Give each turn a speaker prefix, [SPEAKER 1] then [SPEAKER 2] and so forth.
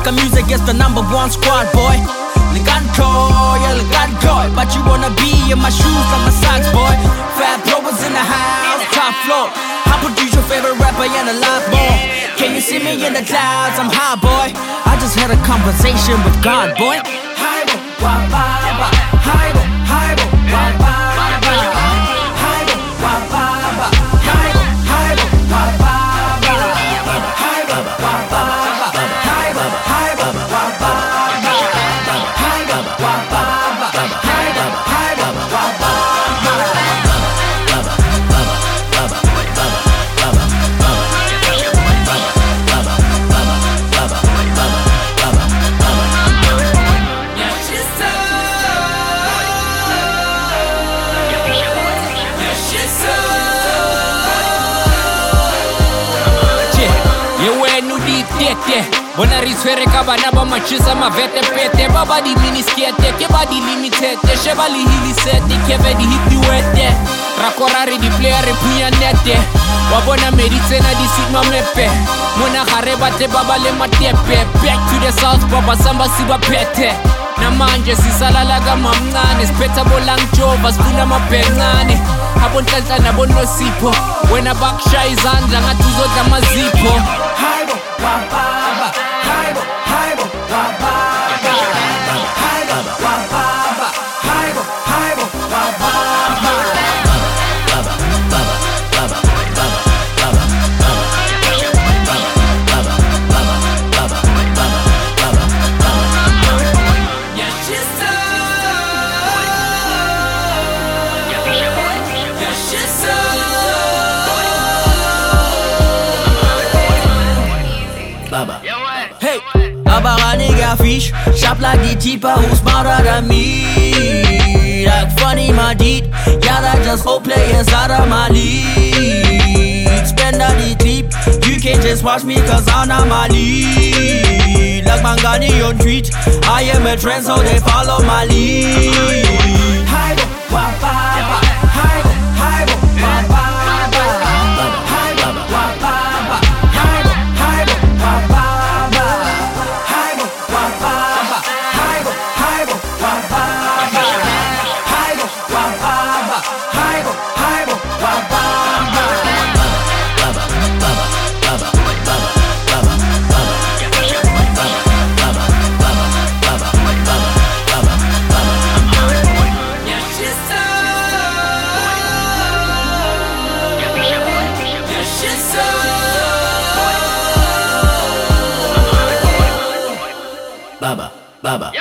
[SPEAKER 1] Maka music is the number one squad, boy. Leganko, yeah, Leganko. But you wanna be in my shoes like my socks, boy. Phatpro in the house, top floor. I produce your favorite rapper and a lot more. Can you see me in the clouds? I'm high, boy. I just had a conversation with God, boy. Hi, bo, wa,
[SPEAKER 2] ditete bona re tshwere ka bana ba matšhisa mavetepete ba ba diminiskete ke ba dilimitete sheba le hilisete keve di hitiwete ra kora re diplaya re phunya wa bona medi tsena di sigma mepe. Mona gare batle ba ba le matepe. Back to the south baba samba si ba phethe namanje sisalala kamamncane siphetha bolangijova sifuna amabhencane abonhlanhla nabonosipho wena bakushaya izandla ngathi uzodla amazipho
[SPEAKER 1] fish, sharp like the cheaper, who's smarter than me? Like funny, my deed, yeah, that just whole play inside of my league. Spend all the tip, you can't just watch me cause I'm not my lead. Like Mangani on tweet, I am a trend, so they follow my lead. Hi, bo,
[SPEAKER 3] Baba, Baba.